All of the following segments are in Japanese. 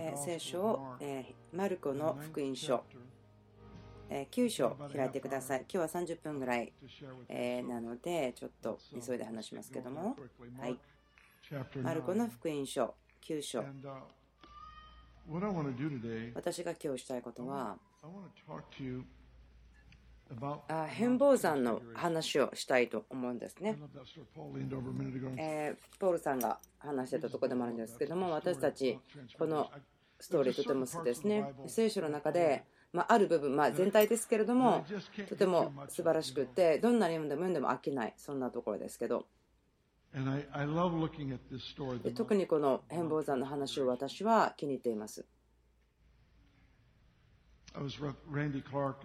えー聖書を、えーマルコの福音書、えー9章開いてください。今日は30分ぐらい、えーなので、ちょっと急いで話しますけども、はい、マルコの福音書9章。私が今日したいことは、あ変貌山の話をしたいと思うんですね。えーポールさんが話してたところでもあるんですけども、私たち、このストーリーとても好きですね。聖書の中で、まあ、ある部分、まあ、全体ですけれども、とても素晴らしくて、どんなに読んでも読んでも飽きない、そんなところですけど、で特にこの変貌山の話を私は気に入っています。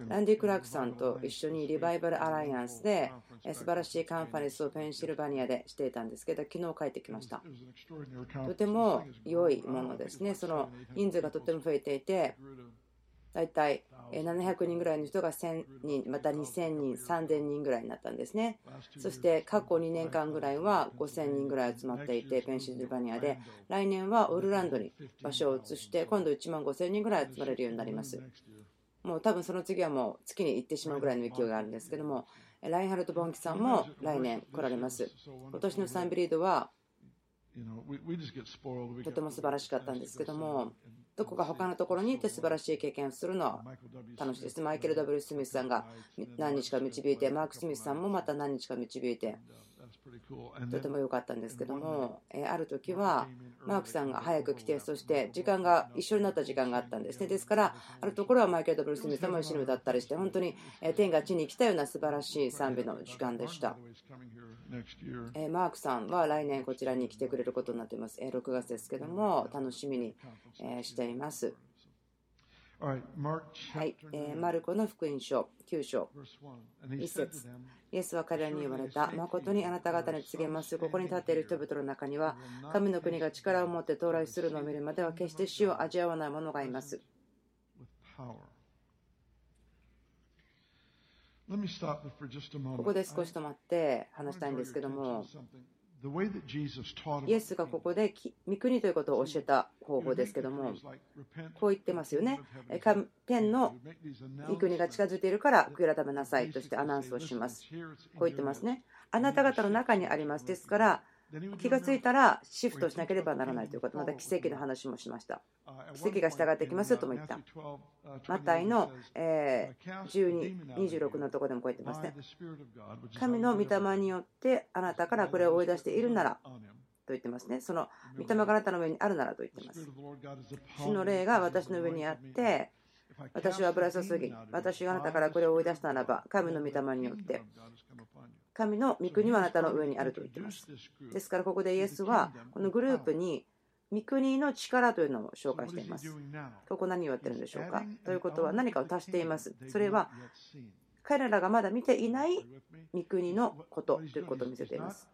ランディ・クラークさんと一緒にリバイバル・アライアンスでえ素晴らしいカンファレンスをペンシルバニアでしていたんですけど、昨日帰ってきました。とても良いものですね。その人数がとても増えていて、大体700人ぐらいの人が1000人、また2000人、3000人ぐらいになったんですね。そして過去2年間ぐらいは5000人ぐらい集まっていて、ペンシルバニアで、来年はオールランドに場所を移して、今度1万5000人ぐらい集まれるようになります。もう多分その次はもう月に行ってしまうぐらいの勢いがあるんですけども、ラインハルト・ボンキさんも来年来られます。今年のサンビリードはとても素晴らしかったんですけども、どこか他のところに行って素晴らしい経験をするのは楽しいです。マイケル・ W・ スミスさんが何日か導いて、マーク・スミスさんもまた何日か導いて、とても良かったんですけども、ある時はマークさんが早く来て、そして時間が一緒になった時間があったんですね。ですから、あるところはマイケル・ダブル・スミスさんも一緒に歌ったりして、本当に天が地に来たような素晴らしい賛美の時間でした。マークさんは来年こちらに来てくれることになっています。6月ですけども、楽しみにしています。はい、えー、マルコの福音書9章。1節。イエスは彼らに言われた。誠にあなた方に告げます。ここに立っている人々の中には神の国が力を持って到来するのを見るまでは決して死を味わわない者がいます。ここで少し止まって話したいんですけどもイエスがここで御国ということを教えた方法ですけども、こう言ってますよね。天の御国が近づいているから悔い改めなさいとしてアナウンスをします。こう言ってますね。あなた方の中にあります。ですから、気がついたらシフトしなければならないということ、また奇跡の話もしました。奇跡が従ってきますとも言った。マタイの12、26のところでもこう言ってますね。神の御霊によってあなたからこれを追い出しているならと言ってますね。その御霊があなたの上にあるならと言ってます。主の霊が私の上にあって、私は油注ぎ、私があなたからこれを追い出したならば、神の御霊によって神の御国はあなたの上にあると言っています。ですからここでイエスはこのグループに御国の力というのを紹介しています。ここ何をやってるんでしょうか？ということは何かを足しています。それは彼らがまだ見ていない御国のことということを見せています。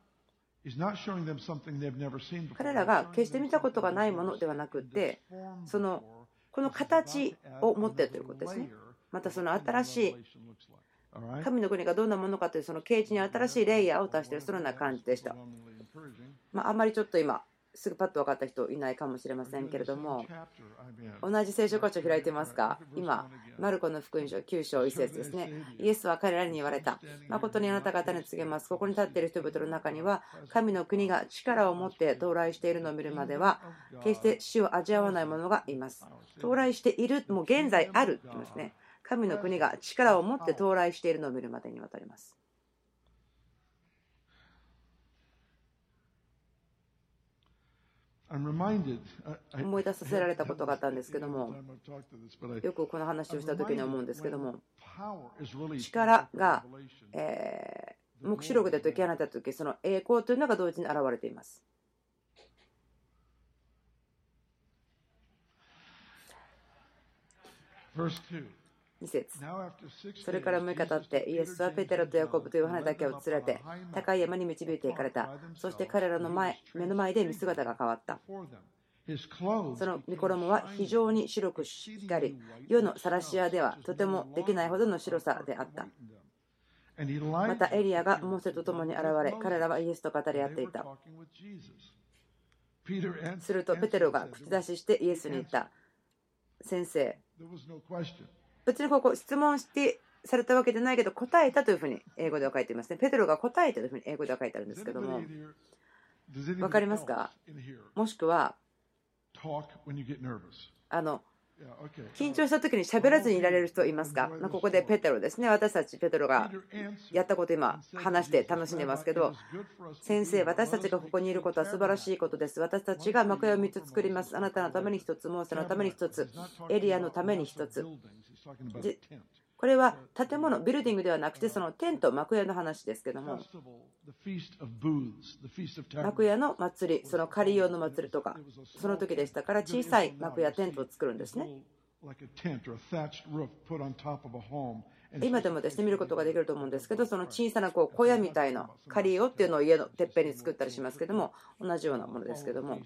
彼らが決して見たことがないものではなくて、そのこの形を持っているということですね。またその新しい神の国がどんなものかというその啓示に新しいレイヤーを足しているそのような感じでした。まあ、あんまりちょっと今すぐパッと分かった人いないかもしれませんけれども同じ聖書箇所開いてますか？今マルコの福音書9章1節ですね。イエスは彼らに言われた。誠にあなた方に告げます。ここに立っている人々の中には神の国が力を持って到来しているのを見るまでは決して死を味わわない者がいます。到来しているもう現在あるって言いますね神の国が力を持って到来しているのを見るまでにわたります。思い出させられたことがあったんですけども、よくこの話をした時に思うんですけども、力が、えー、黙示録で解き放った時、その栄光というのが同時に現れています。2節。それから6日経ってイエスはペテロとヤコブとヨハネだけを連れて高い山に導いていかれた。そして彼らの前目の前で見姿が変わった。その御衣は非常に白く光り世のサラシアではとてもできないほどの白さであった。またエリアがモーセと共に現れ彼らはイエスと語り合っていた。するとペテロが口出ししてイエスに言った。先生別にここ質問してされたわけじゃないけど答えたというふうに英語では書いていますね。ペテロが答えたというふうに英語では書いてあるんですけども。分かりますか？もしくはあの緊張した時に喋らずにいられる人いますか？ここでペテロですね。私たちペテロがやったこと今話して楽しんでますけど先生私たちがここにいることは素晴らしいことです。私たちが幕屋を3つ作ります。あなたのために1つモーセのために1つ。エリアのために1つこれは建物、ビルディングではなくて、そのテント、幕屋の話ですけども、幕屋の祭り、その仮用の祭りとか、その時でしたから、小さい幕屋、テントを作るんですね。今でもですね見ることができると思うんですけどその小さなこう小屋みたいな仮用っていうのを家のてっぺんに作ったりしますけども同じようなものですけども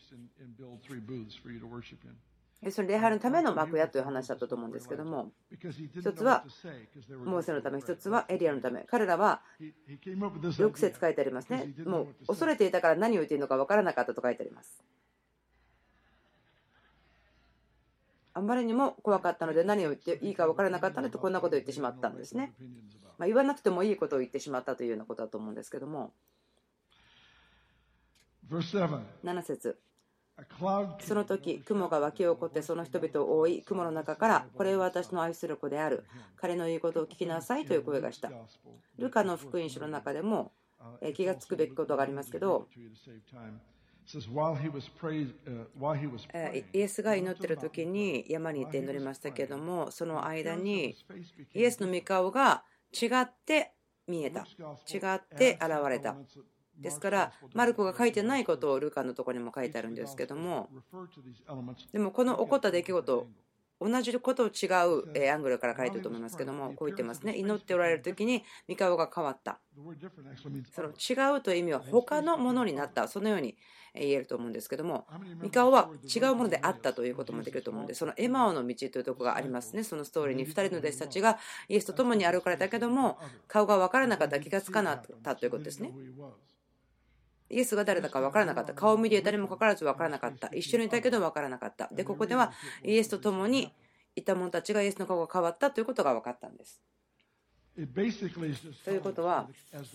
その礼拝のための幕屋という話だったと思うんですけども、一つはモーセのため、一つはエリアのため、彼らは6節書いてありますね。もう恐れていたから何を言っているのか分からなかったと書いてあります。あまりにも怖かったので何を言っていいか分からなかったのでこんなことを言ってしまったんですね。まあ、言わなくてもいいことを言ってしまったというようなことだと思うんですけども。7節その時雲が湧き起こってその人々を覆い雲の中からこれは私の愛する子である。彼の言うことを聞きなさいという声がした。ルカの福音書の中でも気がつくべきことがありますけどイエスが祈っている時に山に行って祈りましたけどもその間にイエスの御顔が違って見えた。違って現れたですから、マルコが書いてないことをルカのところにも書いてあるんですけども、でもこの起こった出来事、同じことを違うアングルから書いてると思いますけども、こう言ってますね。祈っておられる時に三顔が変わった。その違うという意味は他のものになった。そのように言えると思うんですけども、三顔は違うものであったということもできると思うんで、そのエマオの道というところがありますね。そのストーリーに2人の弟子たちがイエスと共に歩かれたけども、顔が分からなかった、気がつかなかったということですね。イエスが誰だか分からなかった。顔を見て誰もかからず分からなかった。一緒にいたけど分からなかった。で、ここではイエスと共にいた者たちがイエスの顔が変わったということが分かったんです。ということは、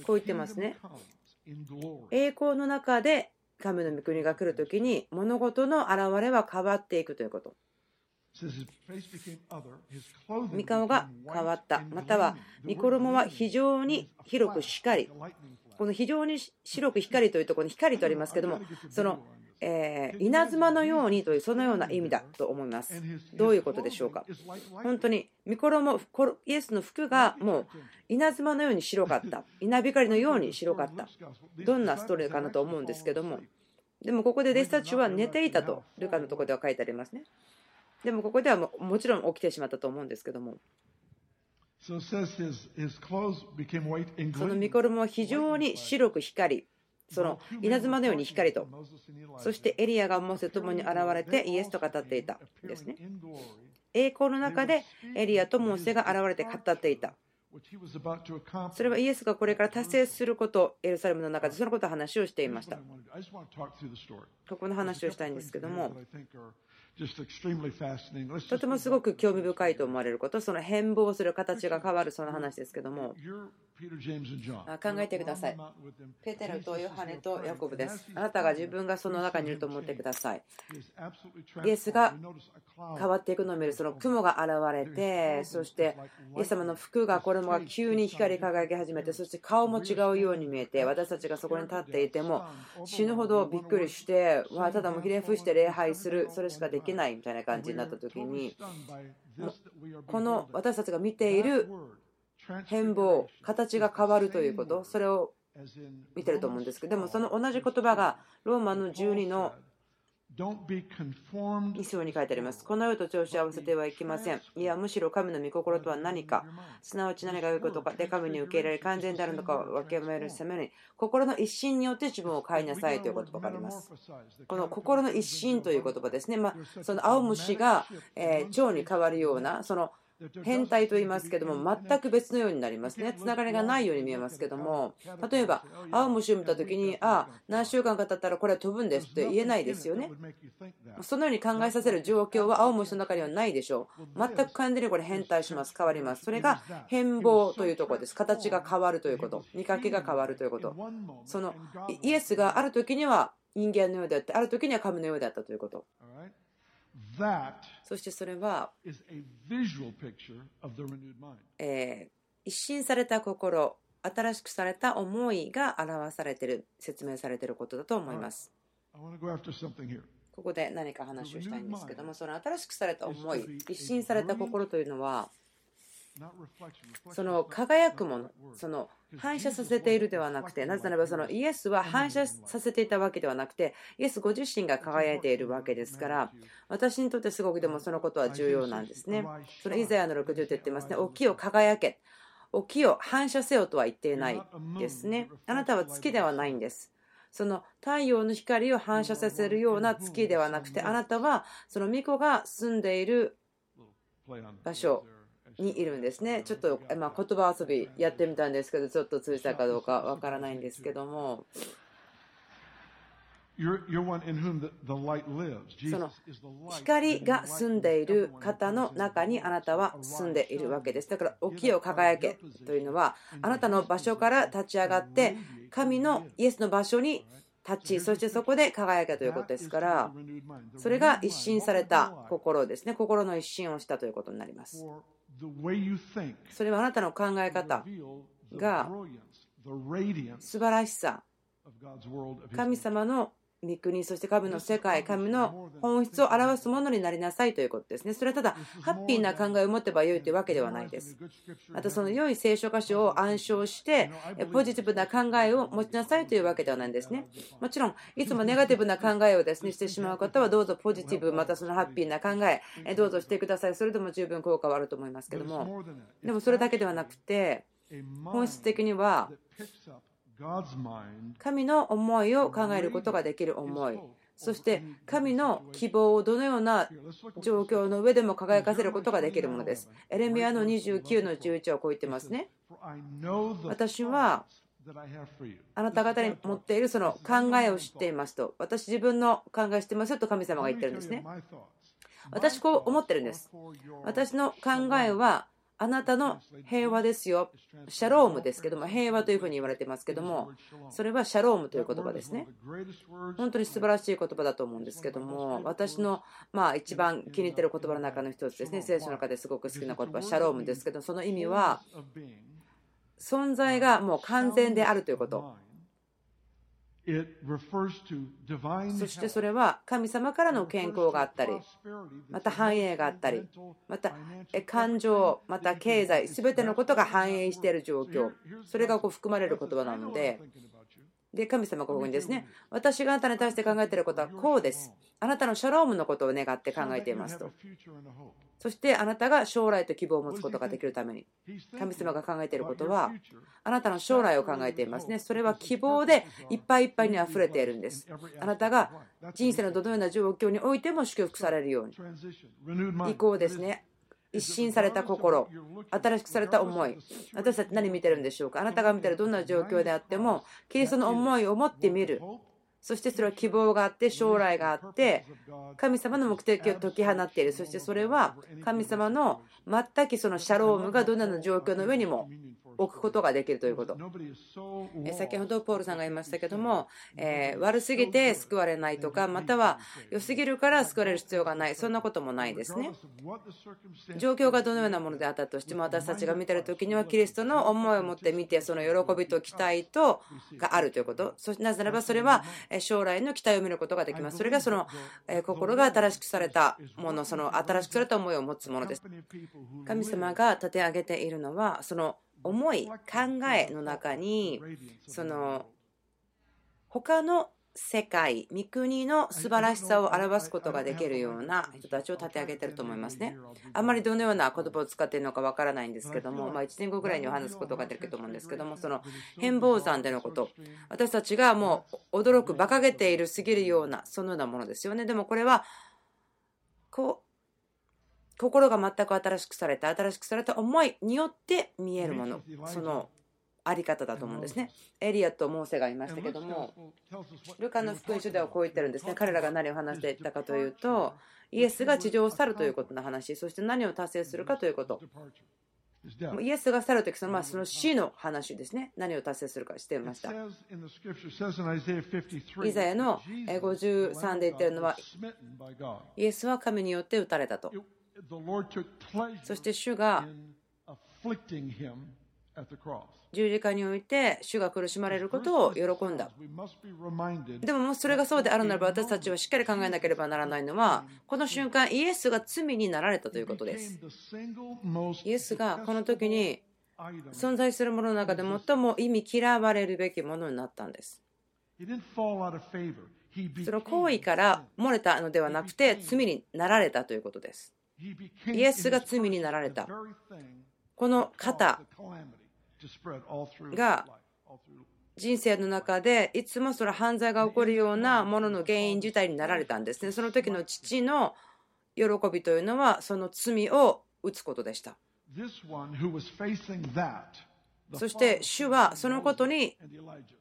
こう言ってますね。栄光の中で神の御国が来るときに物事の現れは変わっていくということ。御顔が変わった。または、御衣は非常に広くしっかり。この非常に白く光というところに光とありますけどもその、えー、稲妻のようにというそのような意味だと思います。どういうことでしょうか？本当に御衣イエスの服がもう稲妻のように白かった。稲光のように白かった。どんなストーリーかなと思うんですけども。でもここで弟子たちは寝ていたとルカのところでは書いてありますね。でもここではももちろん起きてしまったと思うんですけどもその御衣は非常に白く光り、その稲妻のように光と、そしてエリアがモーセともに現れてイエスと語っていたですね。栄光の中でエリアとモーセが現れて語っていた。それはイエスがこれから達成すること、エルサレムの中でそのことを話をしていました。ここの話をしたいんですけども、とてもすごく興味深いと思われること、その変貌する形が変わるその話ですけども、考えてください。ペテロとヨハネとヤコブです。あなたが自分がその中にいると思ってください。イエスが変わっていくのを見る、その雲が現れて、そしてイエス様の服が、これも急に光り輝き始めて、そして顔も違うように見えて、私たちがそこに立っていても死ぬほどびっくりして、わただもひれ伏して礼拝する、それしかできないみたいな感じになった時に、この私たちが見ている変貌、形が変わるということ、それを見てると思うんですけど、でもその同じ言葉がローマの12の2章に書いてあります。この世と調子を合わせてはいけません。いや、むしろ神の御心とは何か、すなわち何が良いことかで神に受け入れられ完全であるのかを分けめるために、心の一心によって自分を変えなさいという言葉があります。この心の一心という言葉ですね。まあ、その青虫が、え腸に変わるような、その変態と言いますけども全く別のようになりますね。つながりがないように見えますけども例えば青虫を見た時にああ何週間か経ったらこれは飛ぶんですって言えないですよね。そのように考えさせる状況は青虫の中にはないでしょう。全く完全にこれ変態します。変わります。それが変貌というところです。形が変わるということ。見かけが変わるということ。そのイエスがある時には人間のようであってある時には神のようであったということ。そしてそれは、えー、一新された心、新しくされた思いが表されている、説明されていることだと思います。ここで何か話をしたいんですけども、その新しくされた思い、一新された心というのは、その輝くもの、その反射させているではなくて、なぜならばそのイエスは反射させていたわけではなくて、イエスご自身が輝いているわけですから、私にとってすごくでもそのことは重要なんですね。そのイザヤの60って言ってますね、起きを輝け、起きを反射せよとは言っていないですね。あなたは月ではないんです。その太陽の光を反射させるような月ではなくて、あなたはその巫女が住んでいる場所にいるんですね。ちょっと、まあ、言葉遊びやってみたんですけど、ちょっと通じたかどうかわからないんですけども。その光が住んでいる方の中にあなたは住んでいるわけです。だから、起きを輝けというのは、あなたの場所から立ち上がって、神のイエスの場所に立ち、そしてそこで輝けということですから、それが一新された心ですね。心の一新をしたということになります。それはあなたの考え方が素晴らしさ。神様の御国、そして神の世界、神の本質を表すものになりなさいということですね。それはただ、ハッピーな考えを持てばよいというわけではないです。また、その良い聖書箇所を暗唱して、ポジティブな考えを持ちなさいというわけではないんですね。もちろん、いつもネガティブな考えをですねしてしまう方は、どうぞポジティブ、またそのハッピーな考え、どうぞしてください。それでも十分効果はあると思いますけども、でもそれだけではなくて、本質的には、神の思いを考えることができる思いそして神の希望をどのような状況の上でも輝かせることができるものです。エレミアの29の11はこう言ってますね。私はあなた方に持っているその考えを知っていますと、私自分の考えを知ってますと神様が言ってるんですね。私こう思ってるんです。私の考えはあなたの平和ですよ。シャロームですけども、平和というふうに言われてますけども、それはシャロームという言葉ですね。本当に素晴らしい言葉だと思うんですけども、私のまあ一番気に入ってる言葉の中の一つですね、聖書の中ですごく好きな言葉、シャロームですけど、その意味は、存在がもう完全であるということ。そしてそれは神様からの健康があったり、また繁栄があったり、また感情、また経済、すべてのことが反映している状況、それがこう含まれる言葉なので、で、神様がここにですね、私があなたに対して考えていることはこうです。あなたのシャロームのことを願って考えていますと。そしてあなたが将来と希望を持つことができるために、神様が考えていることは、あなたの将来を考えていますね。それは希望でいっぱいいっぱいに溢れているんです。あなたが人生のどのような状況においても祝福されるように。移行ですね。一新された心、新しくされた思い、私たち何見てるんでしょうか？あなたが見たらどんな状況であっても、キリストの思いを持ってみる。そしてそれは希望があって将来があって神様の目的を解き放っているそしてそれは神様の全くそのシャロームがどんな状況の上にも置くことができるということ。先ほどポールさんが言いましたけども、えー、悪すぎて救われないとか、または良すぎるから救われる必要がない、そんなこともないですね。状況がどのようなものであったとしても、私たちが見てる時には、キリストの思いを持って見て、その喜びと期待とがあるということ。そしてなぜならば、それは将来の期待を見ることができます。それがその心が新しくされたもの、その新しくされた思いを持つものです。神様が立て上げているのは、その思い考えの中にその他の世界、三国の素晴らしさを表すことができるような人たちを立て上げてると思いますね。あんまりどのような言葉を使っているのかわからないんですけども、まあ、1年後ぐらいには話すことができると思うんですけども、その変貌山でのこと、私たちがもう驚く、馬鹿げているすぎるような、そのようなものですよね。でもこれは、こう、心が全く新しくされた新しくされた思いによって見えるものそのあり方だと思うんですね。エリアとモーセがいましたけどもルカの福音書ではこう言ってるんですね。彼らが何を話していたかというとイエスが地上を去るということの話そして何を達成するかということ。イエスが去るときそのまあその死の話ですね。何を達成するかしていました。イザヤの53で言ってるのはイエスは神によって打たれたとそして主が十字架において主が苦しまれることを喜んだ。でももしそれがそうであるならば私たちはしっかり考えなければならないのはこの瞬間イエスが罪になられたということです。イエスがこの時に存在するものの中で最も意味嫌われるべきものになったんです。その行為から漏れたのではなくて罪になられたということですイエスが罪になられたこの方が人生の中でいつもその犯罪が起こるようなものの原因自体になられたんですね。その時の父の喜びというのはその罪を打つことでした。そして主はそのことに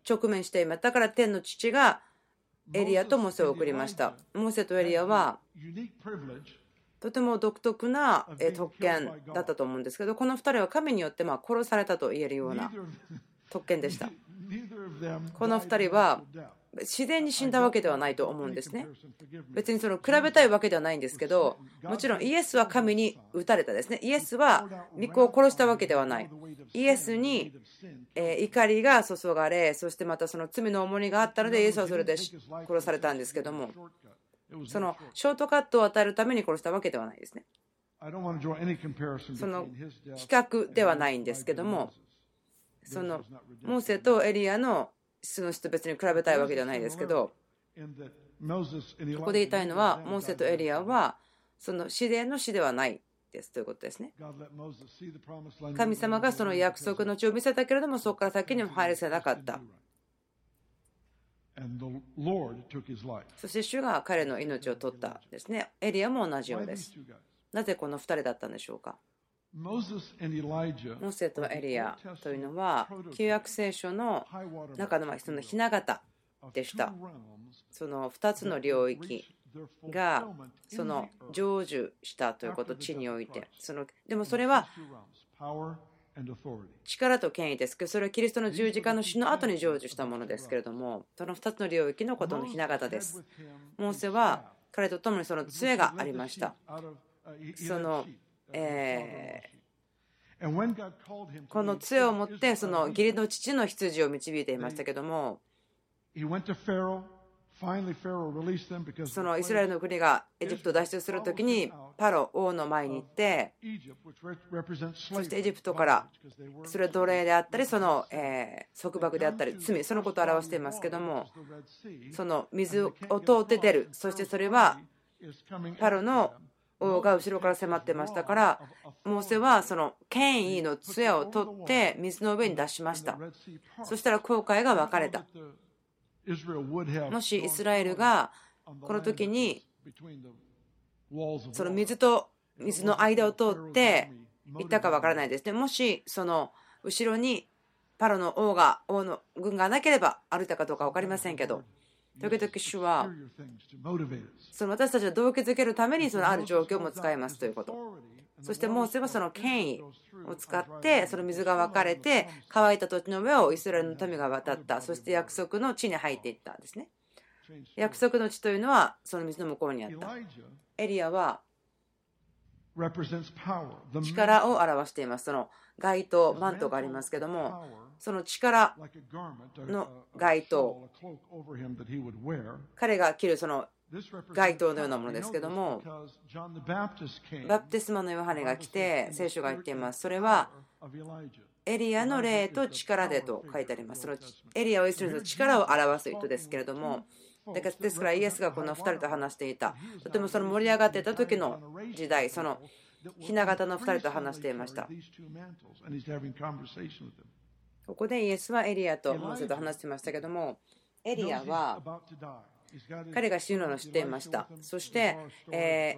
直面しています。だから天の父がエリアとモセを送りました。モセとエリアはとても独特な特権だったと思うんですけどこの2人は神によってま殺されたと言えるような特権でした。この2人は自然に死んだわけではないと思うんですね。別にその比べたいわけではないんですけどもちろんイエスは神に打たれたですね。イエスは御子を殺したわけではないイエスに怒りが注がれそしてまたその罪の重荷があったのでイエスはそれで殺されたんですけどもそのショートカットを与えるために殺したわけではないですね。その比較ではないんですけども、そのモーセとエリアのその人別に比べたいわけではないですけど、ここで言いたいのは、モーセとエリアはその自然の死ではないですということですね。神様がその約束の地を見せたけれども、そこから先にも入らせなかった。そして主が彼の命を取ったですね。エリアも同じようです。なぜこの2人だったんでしょうか？モーセとエリアというのは旧約聖書の中のそのひな形でした。その2つの領域がその成就したということ地においてそのでもそれは力と権威です。けどそれはキリストの十字架の死の後に成就したものですけれどもその2つの領域のことのひな形です。モーセは彼と共にその杖がありました。そのえー、この杖を持ってその義理の父の羊を導いていましたけどもそのイスラエルの国がエジプトを脱出するときにパロ王の前に行ってそしてエジプトからそれは奴隷であったりそのえ束縛であったり罪そのことを表していますけどもその水を通って出る。そしてそれはパロの王が後ろから迫ってましたからモーセはその権威の杖を取って水の上に出しました。そしたら航海が分かれたもしイスラエルがこの時にその水と水の間を通って行ったかわからないです。ね。もしその後ろにパロの王が王の軍がなければ歩いたかどうか分かりませんけど。時々主はその私たちを動機づけるためにそのある状況も使いますということそしてモーセはその権威を使ってその水が分かれて乾いた土地の上をイスラエルの民が渡った。そして約束の地に入っていったんですね。約束の地というのはその水の向こうにあった。エリアは力を表しています。その街灯マントがありますけどもその力の街灯。彼が着るその街灯のようなものですけどもバプテスマのヨハネが来て聖書が言っています。それはエリアの霊と力でと書いてあります。そのエリアをイスラエルの力を表す人ですけれどもですからイエスがこの2人と話していた。とてもその盛り上がっていた時の時代そのひな形の2人と話していました。ここでイエスはエリアとモーセと話していましたけどもエリアは彼が死ぬのを知っていました。そして、え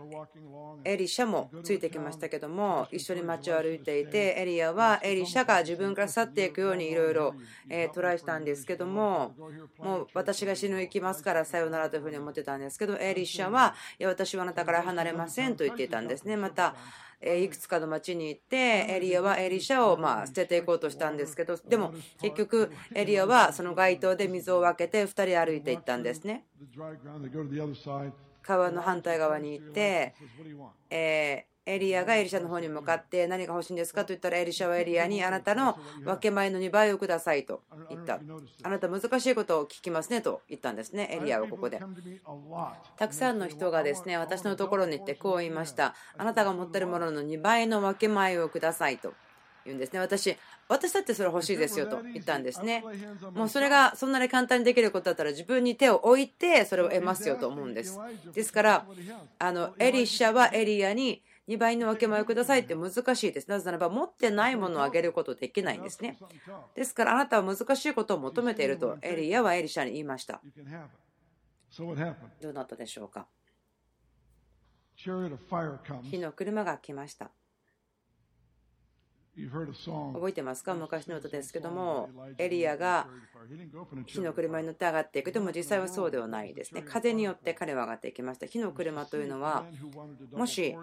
エリシャもついてきましたけども一緒に街を歩いていてエリアはエリシャが自分から去っていくようにいろいろトライしたんですけどももう私が死ぬ行きますからさよならというふうに思ってたんですけどエリシャはいや私はあなたから離れませんと言っていたんですね。またいくつかの町に行ってエリアはエリシャをまあ捨てていこうとしたんですけどでも結局エリアはその街灯で水を分けて2人歩いていったんですね。川の反対側に行ってえーエリアがエリシャの方に向かって何が欲しいんですか？と言ったらエリシャはエリアにあなたの分け前の2倍をくださいと言った。あなた難しいことを聞きますねと言ったんですねエリアはここで。たくさんの人がですね私のところに行ってこう言いました。あなたが持っているものの2倍の分け前をくださいと言うんですね。私私だってそれ欲しいですよと言ったんですね。もうそれがそんなに簡単にできることだったら自分に手を置いてそれを得ますよと思うんです。ですからあのエリシャはエリアに2倍の分け前をくださいって難しいです。なぜならば持ってないものをあげることできないんですね。ですからあなたは難しいことを求めているとエリアはエリシャに言いました。どうなったでしょうか？火の車が来ました。覚えてますか？昔の歌ですけども、エリアが火の車に乗って上がっていく。でも実際はそうではないですね。風によって彼は上がっていきました。火の車というのは、もし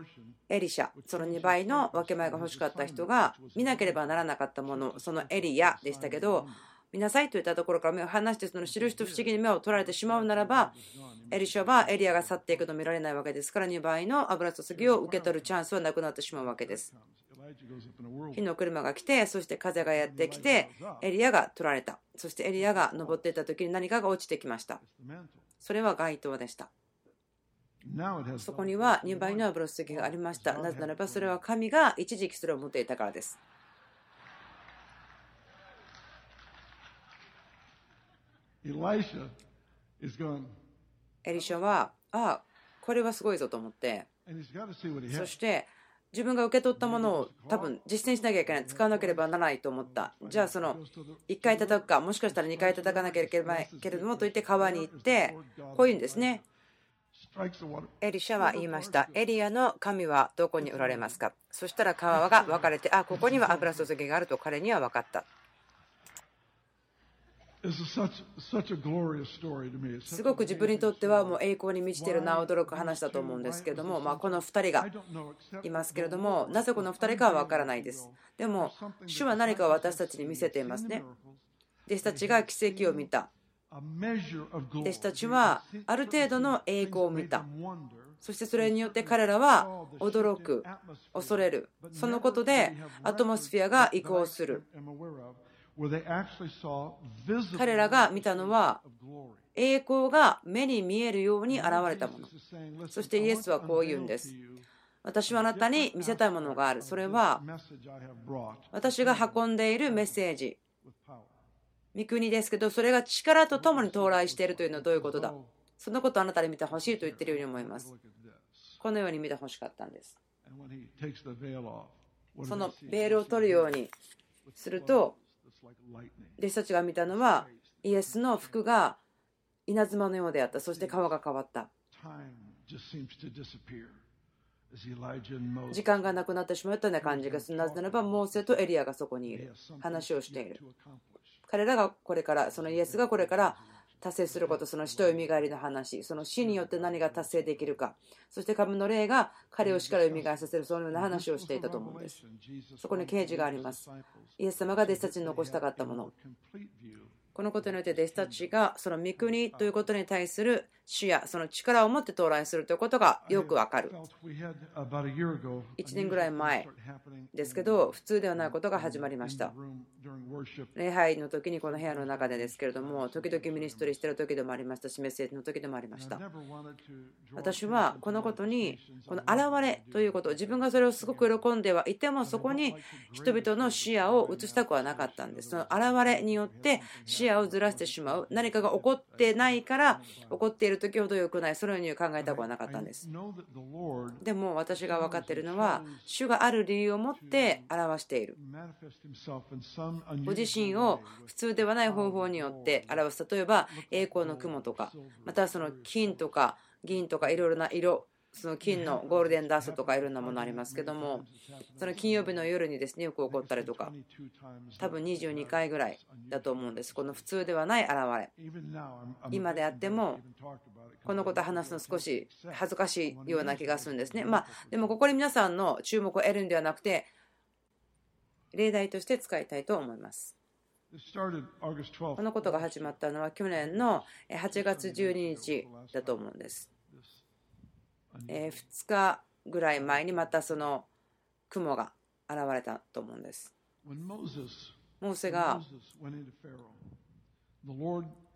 エリシャ、その2倍の分け前が欲しかった人が見なければならなかったもの、そのエリアでしたけど、見なさいと言ったところから目を離してその印と不思議に目を取られてしまうならばエリシャはエリアが去っていくと見られないわけですから2倍の油注ぎを受け取るチャンスはなくなってしまうわけです火の車が来てそして風がやってきてエリアが取られた。そしてエリアが登っていった時に何かが落ちてきました。それは街灯でした。そこには2倍の油注ぎがありました。なぜならばそれは神が一時期それを持っていたからです。エリシャはああこれはすごいぞと思って。そして自分が受け取ったものを多分実践しなきゃいけない。使わなければならないと思った。じゃあその1回叩くかもしかしたら2回叩かなければいけれどもと言って川に行ってこういうんですね。エリシャは言いました。エリアの神はどこにおられますか？そしたら川が分かれてあここには油注ぎがあると彼には分かったすごく自分にとってはもう栄光に満ちているな驚く話だと思うんですけれども、まあ、この2人がいますけれどもなぜこの2人かは分からないです。でも主は何かを私たちに見せていますね。弟子たちが奇跡を見た。弟子たちはある程度の栄光を見た。そしてそれによって彼らは驚く恐れる。そのことでアトモスフィアが移行する彼らが見たのは栄光が目に見えるように現れたもの。そしてイエスはこう言うんです。私はあなたに見せたいものがある。それは私が運んでいるメッセージ。御国ですけどそれが力とともに到来しているというのはどういうことだ？そのことをあなたに見てほしいと言っているように思います。このように見てほしかったんです。そのベールを取るようにすると弟子たちが見たのはイエスの服が稲妻のようであった。そして顔が変わった。時間がなくなってしまったような感じがする。なぜならばモーセとエリアがそこにいる。話をしている。彼らがこれからそのイエスがこれから達成すること、その死と蘇りの話、その死によって何が達成できるか、そして神の霊が彼を死から蘇らさせる、そのような話をしていたと思うんです。そこに啓示があります。イエス様が弟子たちに残したかったもの。このことによって弟子たちがその御国ということに対する主やその力を持って到来するということがよくわかる。1年ぐらい前ですけど、普通ではないことが始まりました。礼拝の時にこの部屋の中でですけれども、時々ミニストリーしている時でもありましたし、メッセージの時でもありました。私はこのことに、この現れということ、自分がそれをすごく喜んではいても、そこに人々の視野を移したくはなかったんです。その現れによって視視野をずらしてしまう。何かが起こってないから起こっている時ほど良くない。そのように考えたことはなかったんです。でも私が分かっているのは主がある理由を持って表している。ご自身を普通ではない方法によって表す。例えば栄光の雲とかまたその金とか銀とかいろいろな色その金のゴールデンダストとかいろんなものありますけどもその金曜日の夜にですねよく起こったりとか多分22回ぐらいだと思うんです。この普通ではない現れ。今であってもこのこと話すの少し恥ずかしいような気がするんですね。まあでもここに皆さんの注目を得るんではなくて例題として使いたいと思います。このことが始まったのは去年の8月12日だと思うんですえ2日ぐらい前にまたその雲が現れたと思うんです。モーセが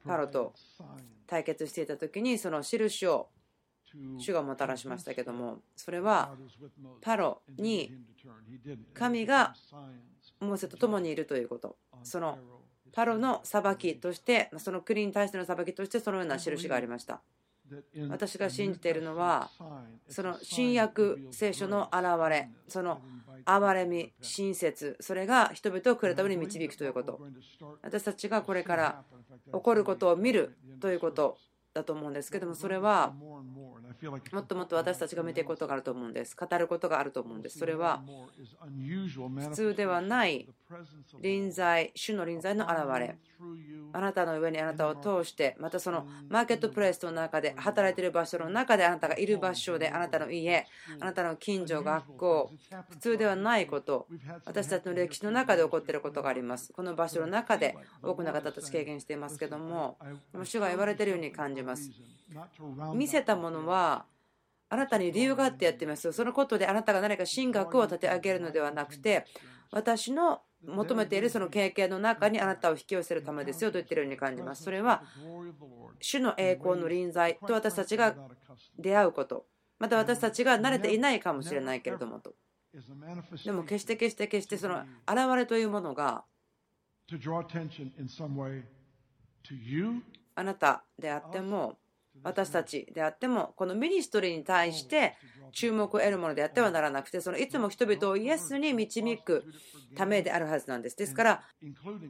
パロと対決していた時にその印を主がもたらしましたけどもそれはパロに神がモーセと共にいるということ。そのパロの裁きとしてその国に対しての裁きとしてそのような印がありました。私が信じているのはその新約聖書の現れその憐れみ親切それが人々を来るために導くということ。私たちがこれから起こることを見るということだと思うんですけどもそれはもっともっと私たちが見ていくことがあると思うんです。語ることがあると思うんです。それは普通ではない臨在主の臨在の現れ。あなたの上にあなたを通してまたそのマーケットプレイスの中で働いている場所の中であなたがいる場所であなたの家あなたの近所学校普通ではないこと私たちの歴史の中で起こっていることがあります。この場所の中で多くの方たち経験していますけども主が言われているように感じます。見せたものはあなたに理由があってやってますそのことであなたが何か神学を立て上げるのではなくて私の求めているその経験の中にあなたを引き寄せるためですよと言っているように感じます。それは主の栄光の臨在と私たちが出会うこと、また私たちが慣れていないかもしれないけれどもと。でも決して決して決してその現れというものがあなたであっても私たちであってもこのミニストリーに対して注目を得るものであってはならなくてそのいつも人々をイエスに導くためであるはずなんです。ですから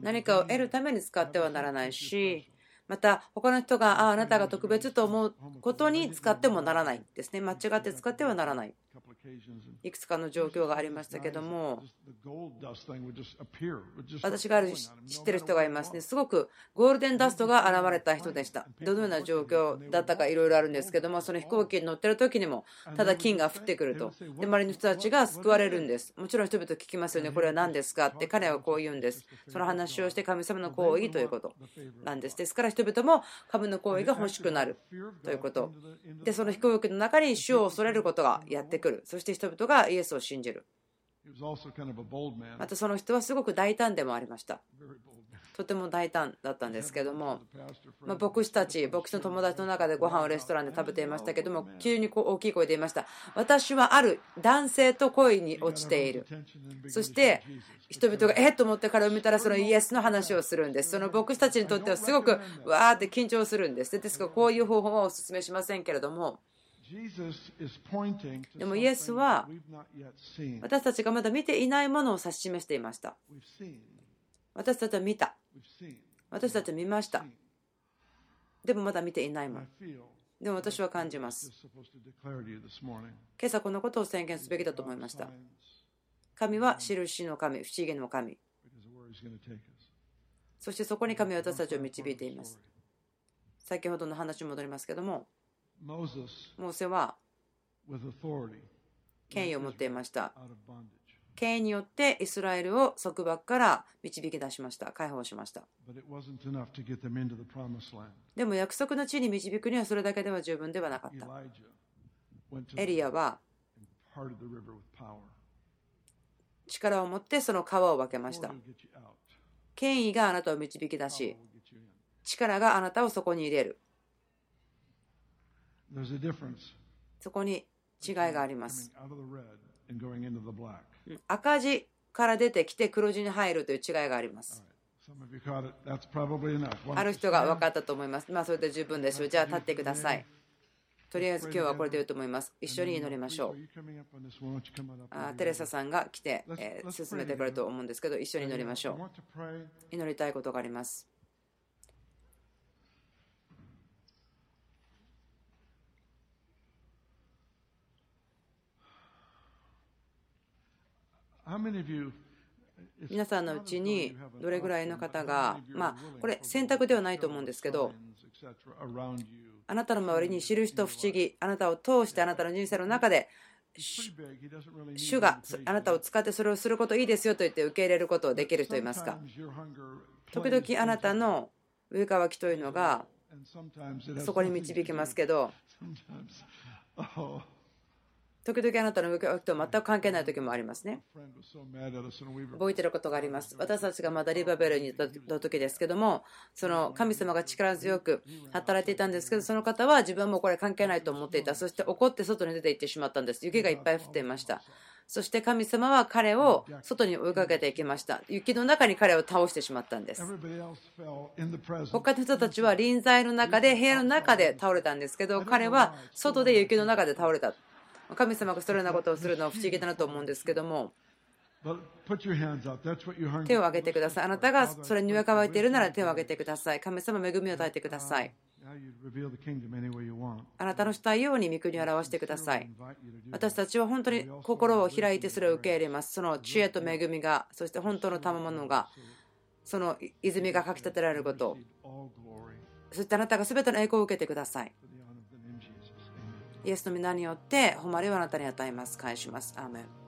何かを得るために使ってはならないしまた他の人がああなたが特別と思うことに使ってもならないですね。間違って使ってはならない。いくつかの状況がありましたけども私が知ってる人がいますね。すごくゴールデンダストが現れた人でした。どのような状況だったかいろいろあるんですけどもその飛行機に乗ってる時にもただ金が降ってくるとで周りの人たちが救われるんです。もちろん人々聞きますよね。これは何ですかって。彼はこう言うんです。その話をして神様の行為ということなんです。ですから人々も神の行為が欲しくなるということ。でその飛行機の中に主を恐れることがやってくるそして人々がイエスを信じる。またその人はすごく大胆でもありました。とても大胆だったんですけども、ま牧師たち牧師の友達の中でご飯をレストランで食べていましたけども急にこう大きい声で言いました。私はある男性と恋に落ちている。そして人々がえっと思ってから見たらそのイエスの話をするんです。その牧師たちにとってはすごくわーって緊張するんです。ですからこういう方法はお勧めしませんけれどもでもイエスは私たちがまだ見ていないものを指し示していました。私たちは見た。私たちは見ました。でもまだ見ていないもの。でも私は感じます。今朝このことを宣言すべきだと思いました。神は印の神、不思議の神。そしてそこに神は私たちを導いています。先ほどの話に戻りますけども、モーセは権威を持っていました。権威によってイスラエルを束縛から導き出しました。解放しました。でも約束の地に導くにはそれだけでは十分ではなかった。エリアは力を持ってその川を分けました。権威があなたを導き出し、力があなたをそこに入れる。そこに違いがあります。赤字から出てきて黒字に入るという違いがあります。ある人が分かったと思います。まあ、それで十分でしょう。じゃあ、立ってください。とりあえず今日はこれで言うと思います。一緒に祈りましょう。あテレサさんが来て、えー、進めてくれると思うんですけど、一緒に祈りましょう。祈りたいことがあります。皆さんのうちにどれぐらいの方が、まあ、これ選択ではないと思うんですけど、あなたの周りに知る人不思議、あなたを通してあなたの人生の中で、主があなたを使ってそれをすることいいですよと言って受け入れることをできる人いますか。時々あなたの上かきというのがそこに導きますけど時々あなたの動きと全く関係ない時もありますね。覚えてることがあります。私たちがまだリバベルにいた時ですけども、その神様が力強く働いていたんですけど、その方は自分もこれ関係ないと思っていた。そして怒って外に出て行ってしまったんです。雪がいっぱい降っていました。そして神様は彼を外に追いかけていきました。雪の中に彼を倒してしまったんです。他の人たちは臨在の中で、部屋の中で倒れたんですけど、彼は外で雪の中で倒れた。神様がそのようなことをするのは不思議だなと思うんですけども。手を挙げてください。あなたがそれに上乾いているなら手を挙げてください。神様恵みを与えてください。あなたのしたいように御国を表してください。私たちは本当に心を開いてそれを受け入れます。その知恵と恵みがそして本当の賜物がその泉がかき立てられること。そしてあなたが全ての栄光を受けてくださいイエスの皆によって誉れをあなたに与えます。返します。アーメン